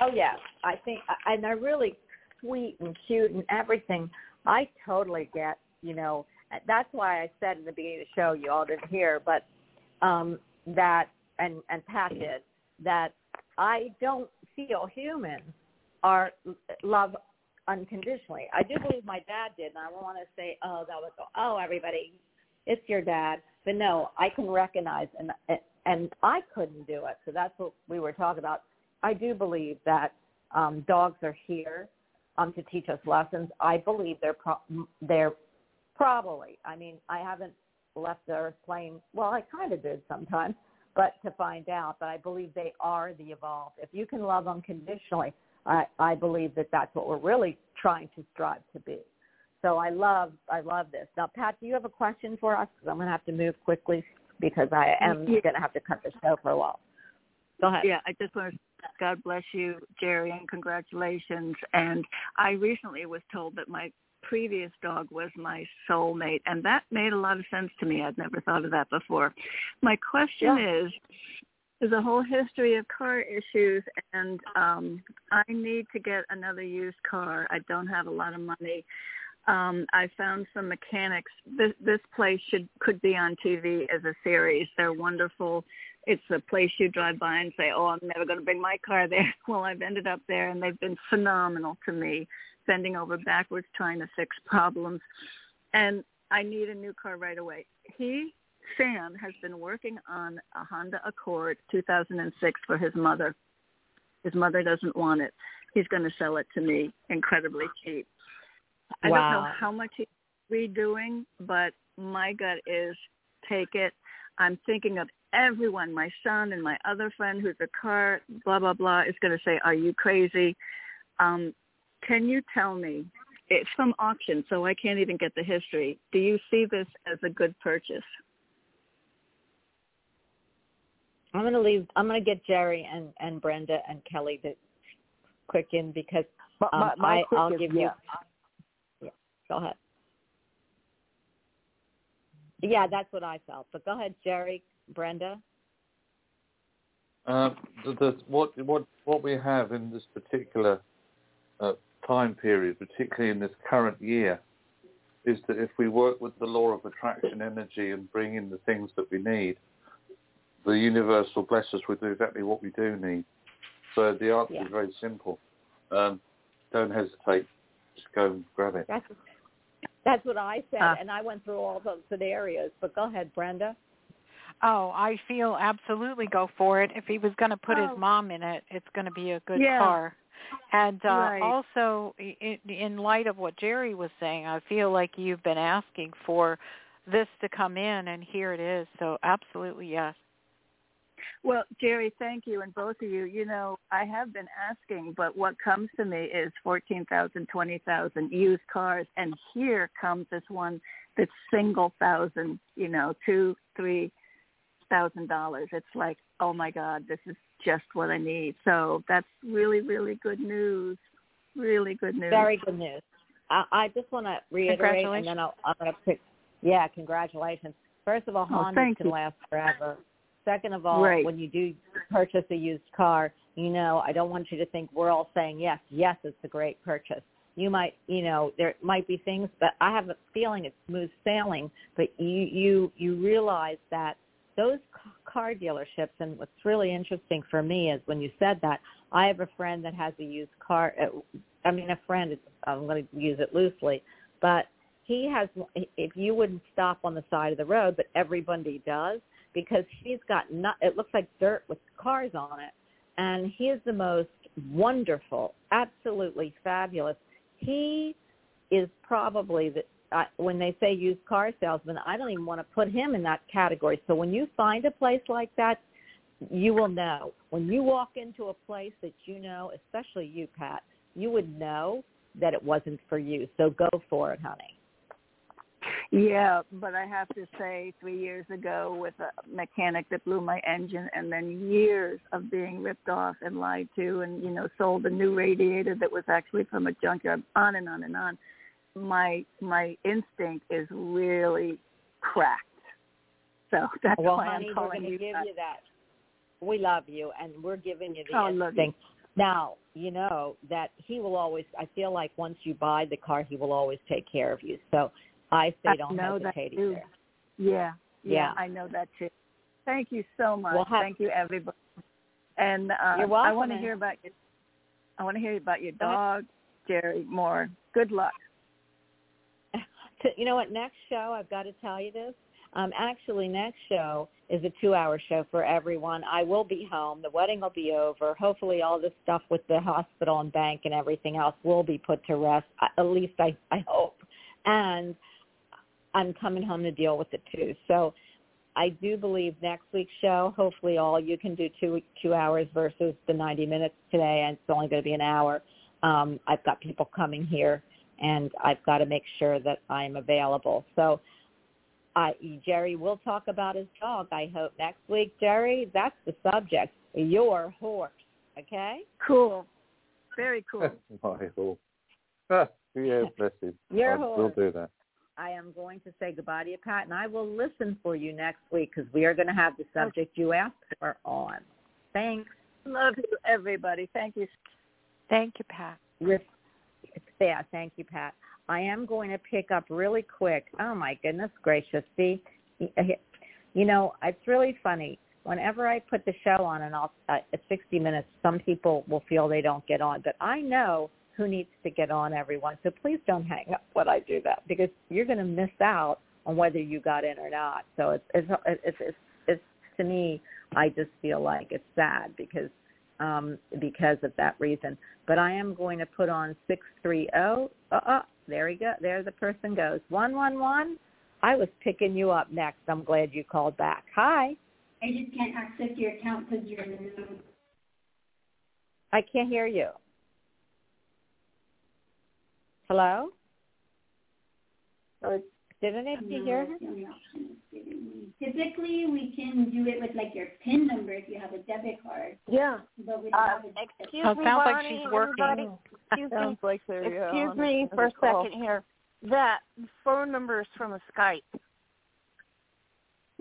Oh yeah, I think, and they're really sweet and cute and everything. I totally get, you know, that's why I said in the beginning of the show, you all didn't hear, but um, that, and, and Pat did, that I don't feel humans are love unconditionally. I do believe my dad did, and I don't want to say, oh, that was, oh, everybody, it's your dad. But no, I can recognize, and and I couldn't do it. So that's what we were talking about. I do believe that um, dogs are here um, to teach us lessons. I believe they're pro- they're probably. I mean, I haven't left the earth plane. Well, I kind of did sometimes, but to find out. But I believe they are the evolved. If you can love unconditionally, I, I believe that that's what we're really trying to strive to be. So I love I love this. Now, Pat, do you have a question for us? Because I'm going to have to move quickly because I am Yeah. going to have to cut the show for a while. Go ahead. Yeah, I just want to God bless you, Jerry, and congratulations. And I recently was told that my previous dog was my soulmate, and that made a lot of sense to me. I'd never thought of that before. My question is, there's a whole history of car issues, and um, I need to get another used car. I don't have a lot of money. Um, I found some mechanics. This, this place should could be on TV as a series. They're wonderful it's a place you drive by and say, "Oh, I'm never going to bring my car there." [laughs] Well, I've ended up there, and they've been phenomenal to me, bending over backwards trying to fix problems. And I need a new car right away. He, Sam, has been working on a Honda Accord 2006 for his mother. His mother doesn't want it. He's going to sell it to me incredibly cheap. I don't know how much he's redoing, but my gut is take it. I'm thinking of everyone, my son and my other friend who's a car, blah, blah, blah, is going to say, are you crazy? Um, can you tell me, it's from auction, so I can't even get the history. Do you see this as a good purchase? I'm going to leave. I'm going to get Jerry and and Brenda and Kelly to quick in because um, my, my I, i'll is give you. yes. Yeah, go ahead. Yeah, that's what I felt. But go ahead, Jerry, Brenda. Uh, the, the, what what what we have in this particular uh, time period, particularly in this current year, is that if we work with the law of attraction energy and bring in the things that we need, the universe will bless us with exactly what we do need. So the answer Yeah. is very simple. Um, don't hesitate. Just go and grab it. That's that's what I said, Ah. and I went through all those scenarios. But go ahead, Brenda. Oh, I feel absolutely go for it. If he was going to put Oh. his mom in it, it's going to be a good Yeah. car. And uh, Right. also, in, in light of what Jerry was saying, I feel like you've been asking for this to come in, and here it is. So, absolutely yes. Well, Jerry, thank you, and both of you. You know, I have been asking, but what comes to me is fourteen thousand, twenty thousand used cars, and here comes this one that's single thousand. You know, two, three thousand dollars. It's like, oh my God, this is just what I need. So that's really, really good news. Really good news. Very good news. I, I just want to reiterate, and then I'll, I'm going to pick. Yeah, congratulations. First of all, Oh, Hondas can you. last forever. Second of all, Right. when you do purchase a used car, you know, I don't want you to think we're all saying yes, yes, it's a great purchase. You might, you know, there might be things, but I have a feeling it's smooth sailing. But you, you, you realize that those car dealerships, and what's really interesting for me is when you said that, I have a friend that has a used car. uh, I mean, a friend. I'm going to use it loosely, but he has. If you wouldn't stop on the side of the road, but everybody does because he's got not. It looks like dirt with cars on it, and he is the most wonderful, absolutely fabulous. He is probably the. Uh, when they say used car salesman, I don't even want to put him in that category. So when you find a place like that, you will know. When you walk into a place that you know, especially you, Pat, you would know that it wasn't for you. So go for it, honey. Yeah, but I have to say, three years ago with a mechanic that blew my engine, and then years of being ripped off and lied to, and you know, sold a new radiator that was actually from a junkyard, on and on and on. My my instinct is really cracked. So [laughs] that's well, why honey, I'm we're calling you. give you that. We love you, and we're giving you the Oh, I love you. instinct. Now, you know that he will always, I feel like once you buy the car, he will always take care of you. So I say don't know hesitate either. Yeah, yeah, Yeah. I know that too. Thank you so much. We'll Thank you, everybody. And uh, I want to hear about your. I want to hear about your dog, Jerry Moore. Good luck. To- you know what? Next show, I've got to tell you this. Um, actually, next show is a two-hour show for everyone. I will be home. The wedding will be over. Hopefully, all this stuff with the hospital and bank and everything else will be put to rest. At least I, I hope. And I'm coming home to deal with it too. So I do believe next week's show, hopefully all you can do two two hours versus the 90 minutes today, and it's only going to be an hour. Um, I've got people coming here, and I've got to make sure that I'm available. So I, Jerry will talk about his dog, I hope, next week. Jerry, that's the subject, your horse, okay? Cool. Very cool. Michael. Ah, yeah, bless you. Your I will do that. I am going to say goodbye to you, Pat, and I will listen for you next week because we are going to have the subject you asked for on. Thanks. Love you, everybody. Thank you. Thank you, Pat. Yes. Yeah, thank you, Pat. I am going to pick up really quick. Oh my goodness gracious! See, [laughs] you know, it's really funny. Whenever I put the show on, and I'll uh, at 60 minutes, some people will feel they don't get on, but I know who needs to get on. Everyone, so please don't hang up when I do that because you're going to miss out on whether you got in or not. So it's it's it's it's, it's to me, I just feel like it's sad because um, because of that reason. But I am going to put on 630. Uh, uh, there we go. There the person goes. 111. I was picking you up next. I'm glad you called back. Hi. I just can't access your account because you're in the room. I can't hear you. Hello? Or did any of No, hear her? the only option it's giving me. Typically, we can do it with like your PIN number if you have a debit. But with a excuse Oh, me, sounds like she's working. everybody, Excuse me. Sounds like they're uh, Excuse me for a call. second here. That phone number is from a Skype.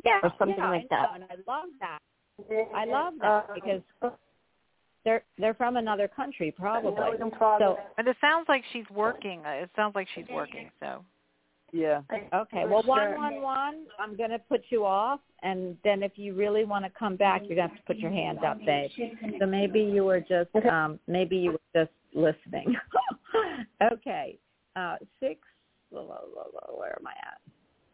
Yeah, Or something yeah, like I that. and I love that. I love that Uh, because they're they're from another country, probably. So But it sounds like she's working. It sounds like she's working. So Yeah. Okay. Well, Sure. one one one. I'm going to put you off, and then if you really want to come back, you're going to have to put your hand up, babe. So maybe you were just um maybe you were just listening. [laughs] okay. Uh six. Where am I at?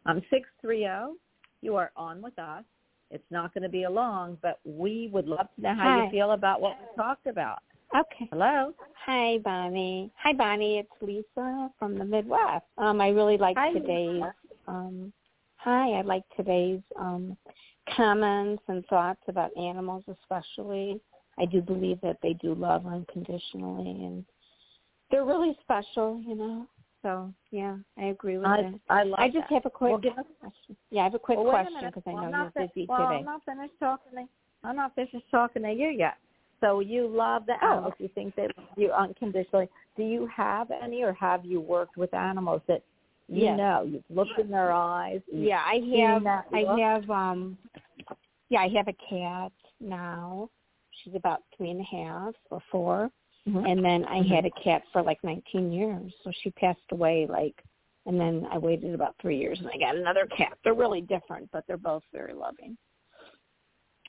Um six three zero. You are on with us. It's not going to be a long, but we would love to know how you feel about what we talked about. Okay. Hello. Hi, Bonnie. Hi, Bonnie. It's Lisa from the Midwest. Um, I really like Hi, today's. Um, hi, I like today's um, comments and thoughts about animals, especially. I do believe that they do love unconditionally, and they're really special, you know. So yeah, I agree with I it. I love I just that. have a quick Well, question. Yeah, I have a quick Well, question because I Well, know you're fin- busy well, today. I'm not finished talking to I'm not finished talking to you yet. So you love the Oh, animals. You think they love you unconditionally. Do you have any, or have you worked with animals that you Yes. know you've looked in their eyes? Yeah, I have. I have. Um, yeah, I have a cat now. She's about three and a half or 4 Mhm. and then I had a cat for like 19 years. So she passed away like, and then I waited about three years and I got another cat. They're really different, but they're both very loving.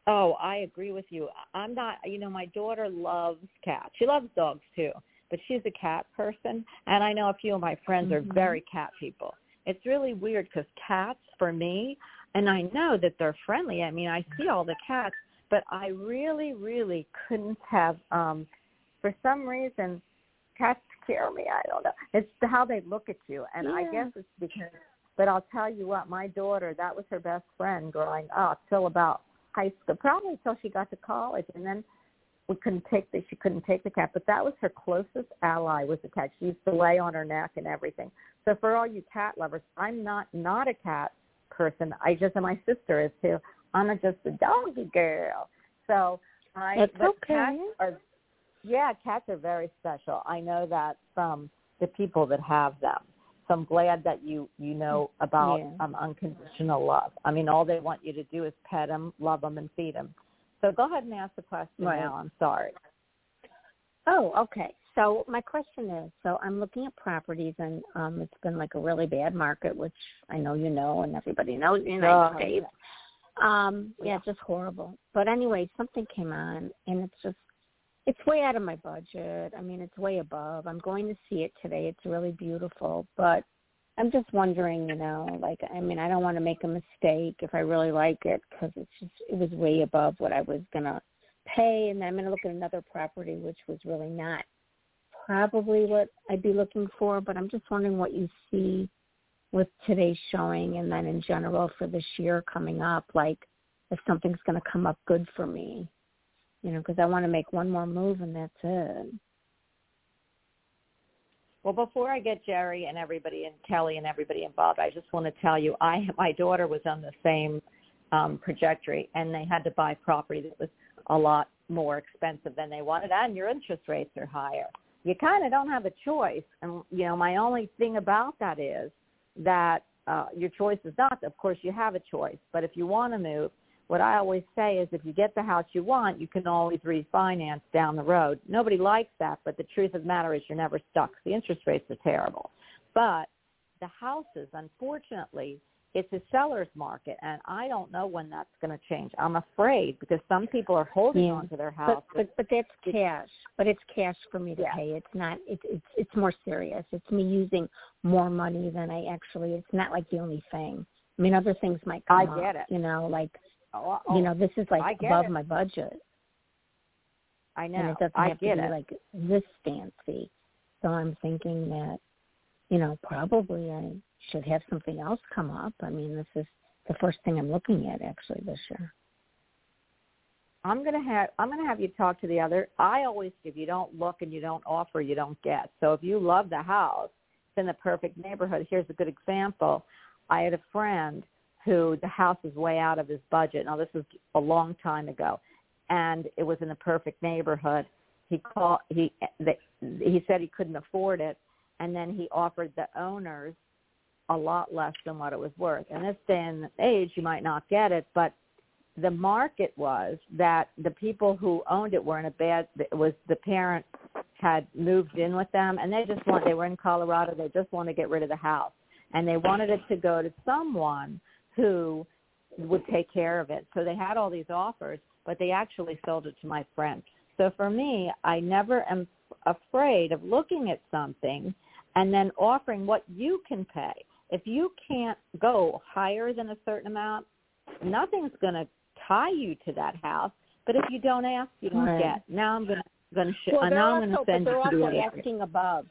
Oh, I agree with you. I'm not, you know, my daughter loves cats. She loves dogs too, but she's a cat person. And I know a few of my friends Mhm. are very cat people. It's really weird because cats, for me, and I know that they're friendly. I mean, I see all the cats, but I really, really couldn't have, um, for some reason, cats scare me. I don't know. It's how they look at you. And I guess it's because, but I'll tell you what, my daughter, that was her best friend growing up till about high school, probably until she got to college, and then we couldn't take the she couldn't take the cat. But that was her closest ally was the cat. She used to lay on her neck and everything. So for all you cat lovers, I'm not not a cat person. I just and my sister is too. I'm a, just a doggy girl. So I That's but okay. cats are yeah, cats are very special. I know that from the people that have them. So I'm glad that you you know about Yeah. um, unconditional love. I mean, all they want you to do is pet them, love them, and feed them. So go ahead and ask the question Right. now. I'm sorry. Oh, okay. So my question is, so I'm looking at properties, and um, it's been like a really bad market, which I know you know, and everybody knows in the United Oh, States. Um, yeah, just horrible. But anyway, something came on, and it's just, it's way out of my budget. I mean, it's way above. I'm going to see it today. It's really beautiful, but I'm just wondering, you know, like, I mean, I don't want to make a mistake if I really like it because it's just, it was way above what I was gonna pay, and then I'm gonna look at another property which was really not probably what I'd be looking for, but I'm just wondering what you see with today's showing and then in general for this year coming up, like if something's to come up good for me, you know, because I want to make one more move and that's it. Well, before I get Jerry and everybody and Kelly and everybody involved, I just want to tell you, I my daughter was on the same um, trajectory, and they had to buy property that was a lot more expensive than they wanted, and your interest rates are higher. You kind of don't have a choice, and you know my only thing about that is that uh, your choice is not. Of course, you have a choice, but if you want to move, what I always say is if you get the house you want, you can always refinance down the road. Nobody likes that, but the truth of the matter is you're never stuck. The interest rates are terrible. But the houses, unfortunately, it's a seller's market, and I don't know when that's going to change. I'm afraid because some people are holding Yeah. on to their house. but but that's cash. But it's cash for me to Yeah. pay. It's not. It's it's it's more serious. It's me using more money than I actually. It's not like the only thing. I mean, other things might come I up. it. You know, like oh, oh, you oh, know, this is like above it. my budget. I know. and it doesn't I have to get be it. like this fancy. So I'm thinking that, you know, probably I should have something else come up. I mean, this is the first thing I'm looking at actually this year. I'm gonna have I'm gonna have you talk to the other. I always if you don't look and you don't offer, you don't get. So if you love the house, it's in the perfect neighborhood. Here's a good example. I had a friend who the house was way out of his budget. Now this was a long time ago, and it was in the perfect neighborhood. He called he they, he said he couldn't afford it, and then he offered the owners a lot less than what it was worth. And this day and age, you might not get it, but the market was that the people who owned it were in a bad it was the parent had moved in with them and they just want they were in Colorado they just want to get rid of the house and they wanted it to go to someone who would take care of it so they had all these offers but they actually sold it to my friend so for me I never am afraid of looking at something and then offering what you can pay if you can't go higher than a certain amount nothing's going to tie you to that house. But if you don't ask, you don't Right. get. Now I'm going to going to sh- Well, uh, they're now I'm going to send you they're to also asking above.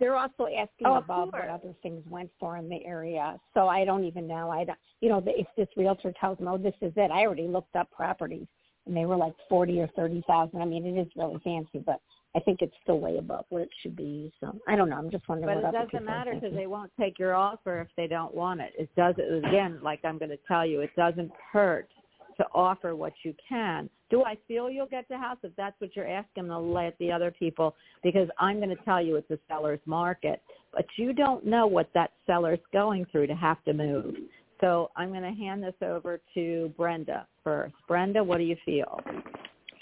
They're also asking Oh, above what other things went for in the area. So I don't even know. I don't, you know, if this realtor tells me, oh, this is it. I already looked up properties, and they were like forty or thirty thousand. I mean, it is really fancy, but I think it's still way above what it should be. So I don't know. I'm just wondering But what it other doesn't matter because they won't take your offer if they don't want it. It doesn't. Again, like I'm going to tell you, it doesn't hurt to offer what you can. Do I feel you'll get the house? If that's what you're asking, I'll let the other people because I'm going to tell you it's a seller's market. But you don't know what that seller's going through to have to move. So I'm going to hand this over to Brenda first. Brenda, what do you feel?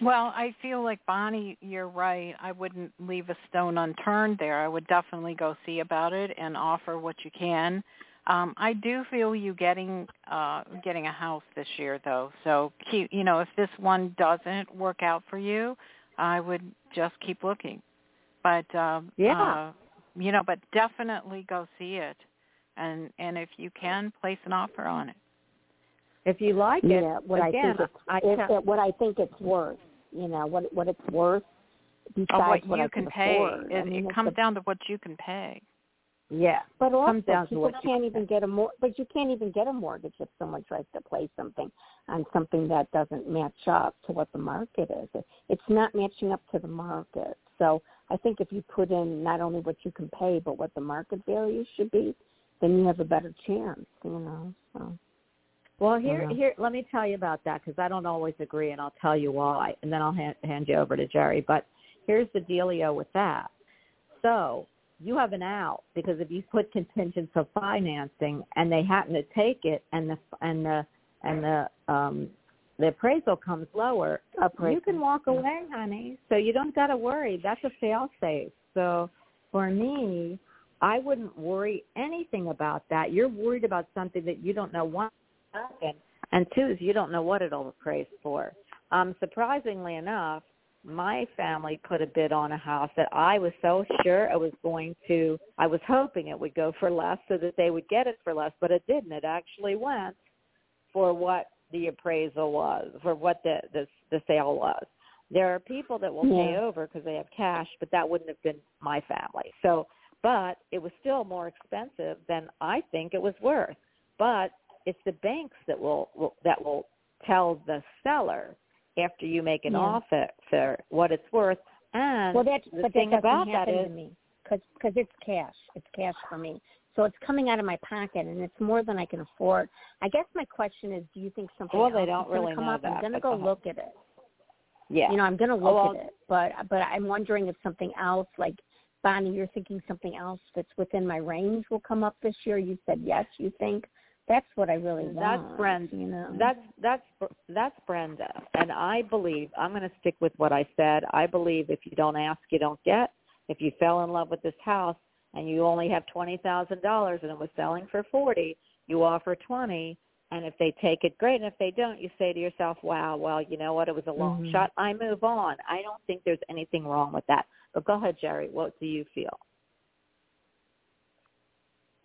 Well, I feel like Bonnie, you're right. I wouldn't leave a stone unturned there. I would definitely go see about it and offer what you can. Um, I do feel you getting uh, getting a house this year, though. So keep, you know, if this one doesn't work out for you, I would just keep looking. But um, Yeah. uh, you know, but definitely go see it, and and if you can, place an offer on it. If you like it, yeah, what again, I think it's I if, tell- what I think it's worth. You know what what it's worth. Besides Of what, what you I can can pay. afford. I It, mean, it comes a down to what you can pay. Yeah. But also, Comes down to people what you can't even get a mor- but you can't even get a mortgage if someone tries to play something on something that doesn't match up to what the market is. It- It's not matching up to the market. So I think if you put in not only what you can pay, but what the market value should be, then you have a better chance. You know. So Well, here, here, let me tell you about that because I don't always agree, and I'll tell you why, and then I'll hand, hand you over to Jerry. But here's the dealio with that. So you have an out because if you put contingents of financing and they happen to take it, and the and the and the um, the appraisal comes lower, Appraisal. you can walk away, honey. So you don't got to worry. That's a fail safe. So for me, I wouldn't worry anything about that. You're worried about something that you don't know one second, and two is you don't know what it'll appraise for. Um, surprisingly enough, my family put a bid on a house that I was so sure it was going to. I was hoping it would go for less so that they would get it for less, but it didn't. It actually went for what the appraisal was, for what the the, the sale was. There are people that will pay over because they have cash, but that wouldn't have been my family. So, but it was still more expensive than I think it was worth. But it's the banks that will, will that will tell the seller after you make an Yeah. offer for what it's worth. And Well, that's the but thing that doesn't about that happen to me because because it's cash. It's cash for me, so it's coming out of my pocket, and it's more than I can afford. I guess my question is, do you think something Well, else they don't gonna really come know up? I'm gonna go go look at it. yeah, You know, I'm gonna oh, look well, at it, but but I'm wondering if something else, like Bonnie, you're thinking something else that's within my range will come up this year. You said yes. You think that's what I really want. That's. Brenda. You know, That's that's that's Brenda, and I believe I'm going to stick with what I said. I believe if you don't ask, you don't get. If you fell in love with this house and you only have twenty thousand dollars and it was selling for forty, you offer twenty, and if they take it, great. And if they don't, you say to yourself, "Wow, well, you know what? It was a long Mhm. shot. I move on." I don't think there's anything wrong with that. But go ahead, Jerry. What do you feel?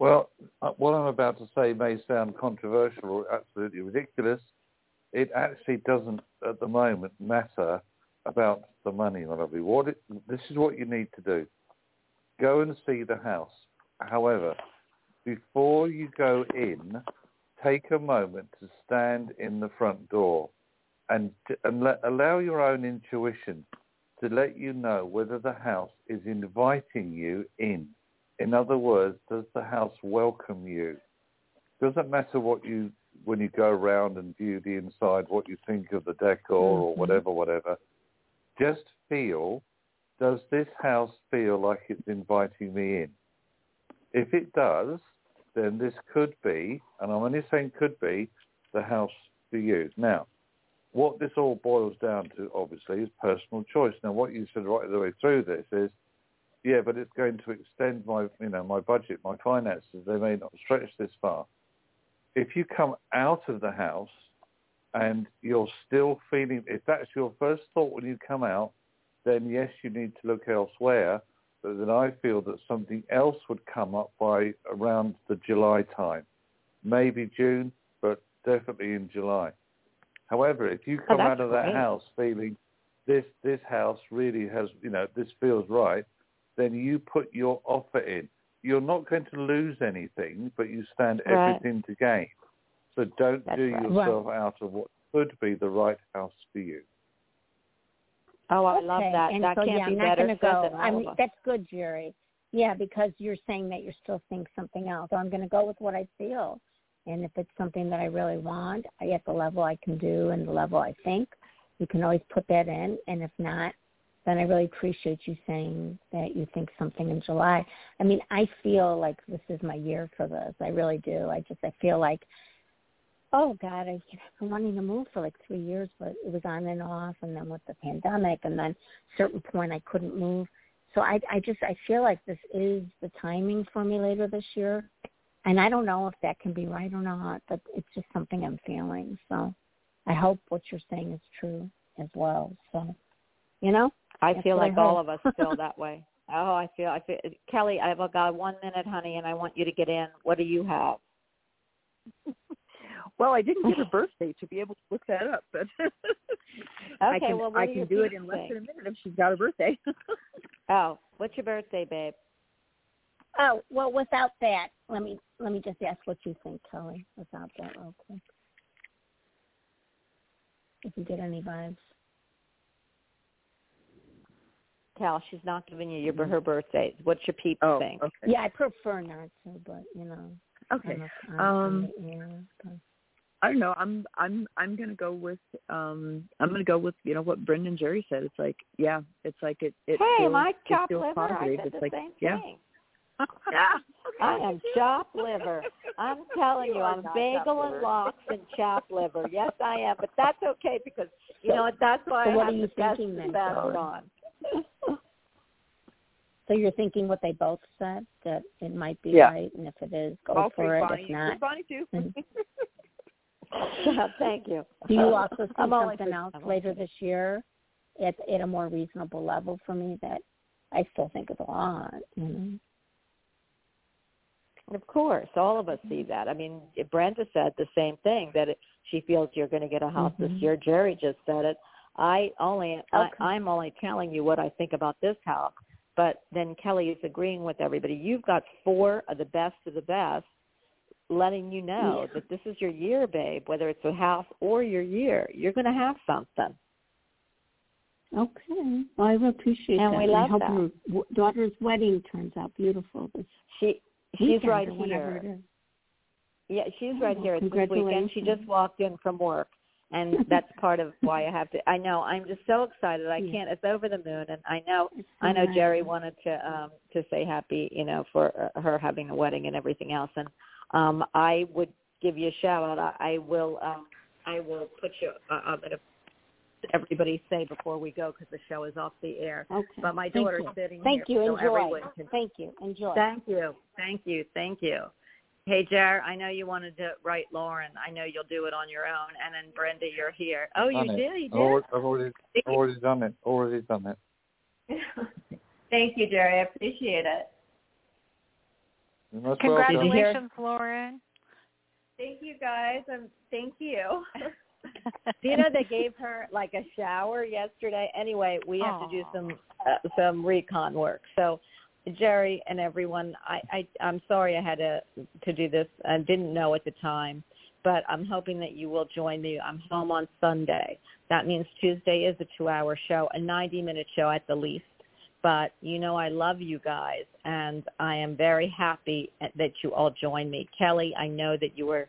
Well, uh, what I'm about to say may sound controversial or absolutely ridiculous. It actually doesn't, at the moment, matter about the money, my lovely. What it, this is what you need to do. Go and see the house. However, before you go in, take a moment to stand in the front door and, and let, allow your own intuition to let you know whether the house is inviting you in. In other words, does the house welcome you? Doesn't matter what you when you go around and view the inside, what you think of the decor or Mhm. whatever, whatever. Just feel, does this house feel like it's inviting me in? If it does, then this could be, and I'm only saying could be, the house for you. Now, what this all boils down to, obviously, is personal choice. Now, what you said right the way through this is, yeah, but it's going to extend my, you know, my budget, my finances. They may not stretch this far. If you come out of the house and you're still feeling, if that's your first thought when you come out, then yes, you need to look elsewhere. But then I feel that something else would come up by around the July time, maybe June, but definitely in July. However, if you oh, come Oh, out of that great. house feeling this this house really has, you know, this feels right, then you put your offer in. You're not going to lose anything, but you stand Right. everything to gain. So don't That's do right. yourself out of what could be the right house for you. Oh, I love that. And that so, can't yeah, be I'm not better gonna go. than all I of mean, that's good, Jerry. Yeah, because you're saying that you're still think something else. So I'm going to go with what I feel, and if it's something that I really want, I at the level I can do and the level I think, you can always put that in. And if not, then I really appreciate you saying that you think something in July. I mean, I feel like this is my year for this. I really do. I just I feel like oh God, I've been wanting to move for like three years, but it was on and off, and then with the pandemic, and then certain point I couldn't move. So I, I just, I feel like this is the timing for me later this year, and I don't know if that can be right or not, but it's just something I'm feeling. So I hope what you're saying is true as well. So, you know, I That's feel what I like all of us [laughs] feel that way. Oh, I feel I feel Kelly, I've got one minute, honey, and I want you to get in. What do you have? [laughs] Well, I didn't get her [laughs] birthday to be able to look that up, but I Okay, can well, what I do can your do it in less than a minute if she's got a birthday. Oh, what's your birthday, babe? oh well, without that, let me let me just ask what you think, Kelly. Without that, real quick, if you get any vibes. Cal, she's not giving you your her birthday. What's your peeps oh, think? okay. Yeah, I prefer not to, but you know. Okay. I'm a- I'm- Um, I'm but- I don't know. I'm I'm I'm gonna go with um I'm gonna go with you know what Brendan Jerry said. It's like yeah, it's like it. it hey, feels, my it chopped feels liver, I positive. said it's the like same yeah, thing. [laughs] Yeah. I am chopped liver. I'm telling You you, I'm bagel and lox and chopped liver. Yes, I am. But that's okay because you know what? That's why So I what have are you the best thinking then, best Dawn? on. [laughs] So you're thinking what they both said that it might be Yeah. right, and if it is, go I'll for it. Bonnie. If not, Take Bonnie too. Yeah, [laughs] thank you. do you also see I'm something else I'm later this year at at a more reasonable level for me that I still think is a lot? You know? Of course, all of us see that. I mean, Brenda said the same thing that it, she feels you're going to get a house this Mhm. year. Jerry just said it. I only, Okay. I, I'm only telling you what I think about this house. But then Kelly is agreeing with everybody. You've got four of the best of the best, letting you know Yeah. that this is your year, babe. Whether it's a house or your year, you're going to have something. Okay. Well, I appreciate And that. we and I love hope that. w- daughter's wedding turns out beautiful this She, she's right here. Yeah, she's oh, right Oh, here. It's this weekend. She just walked in from work, and [laughs] that's part of why I have to. I know. I'm just so excited. I can't. It's over the moon, and I know. I know Jerry wanted to um to say happy, you know, for uh, her having a wedding and everything else, and um I would give you a shout out. I, I will. um I will put you. Uh, I'm gonna. Everybody say before we go because the show is off the air. Okay. But my Thank daughter's you. sitting Thank here, you. so Enjoy. everyone can Thank you. Enjoy. Thank you. Thank you. Thank you. Hey, Jar, I know you wanted to write Lauren. I know you'll do it on your own. And then Brenda, you're here. Oh, you Done it. did? You I've did? already, I've already, already done it. Already done it. [laughs] Thank you, Jerry. I appreciate it. You're most welcome. Congratulations, Lauren. Thank you, guys. Um, thank you. Do [laughs] you know they gave her like a shower yesterday? Anyway, we have to do some uh, some recon work. So, Jerry and everyone, I, I I'm sorry I had to to do this. I didn't know at the time, but I'm hoping that you will join me. I'm home on Sunday. That means Tuesday is a two-hour show, a 90-minute show at the least. But you know I love you guys, and I am very happy that you all joined me. Kelly, I know that you were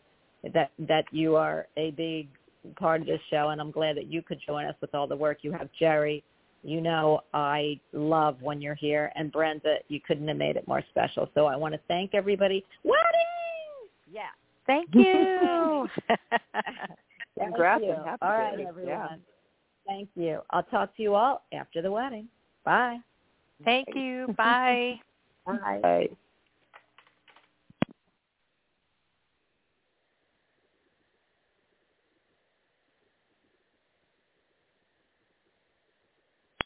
that that you are a big part of this show, and I'm glad that you could join us with all the work. You have Jerry. You know I love when you're here, and Brenda, you couldn't have made it more special. So I want to thank everybody. Wedding! Yeah. Thank [laughs] you. Thank Congrats you. and happy all right, wedding. everyone. Yeah. Thank you. I'll talk to you all after the wedding. Bye. Thank you. Bye. Bye. Bye.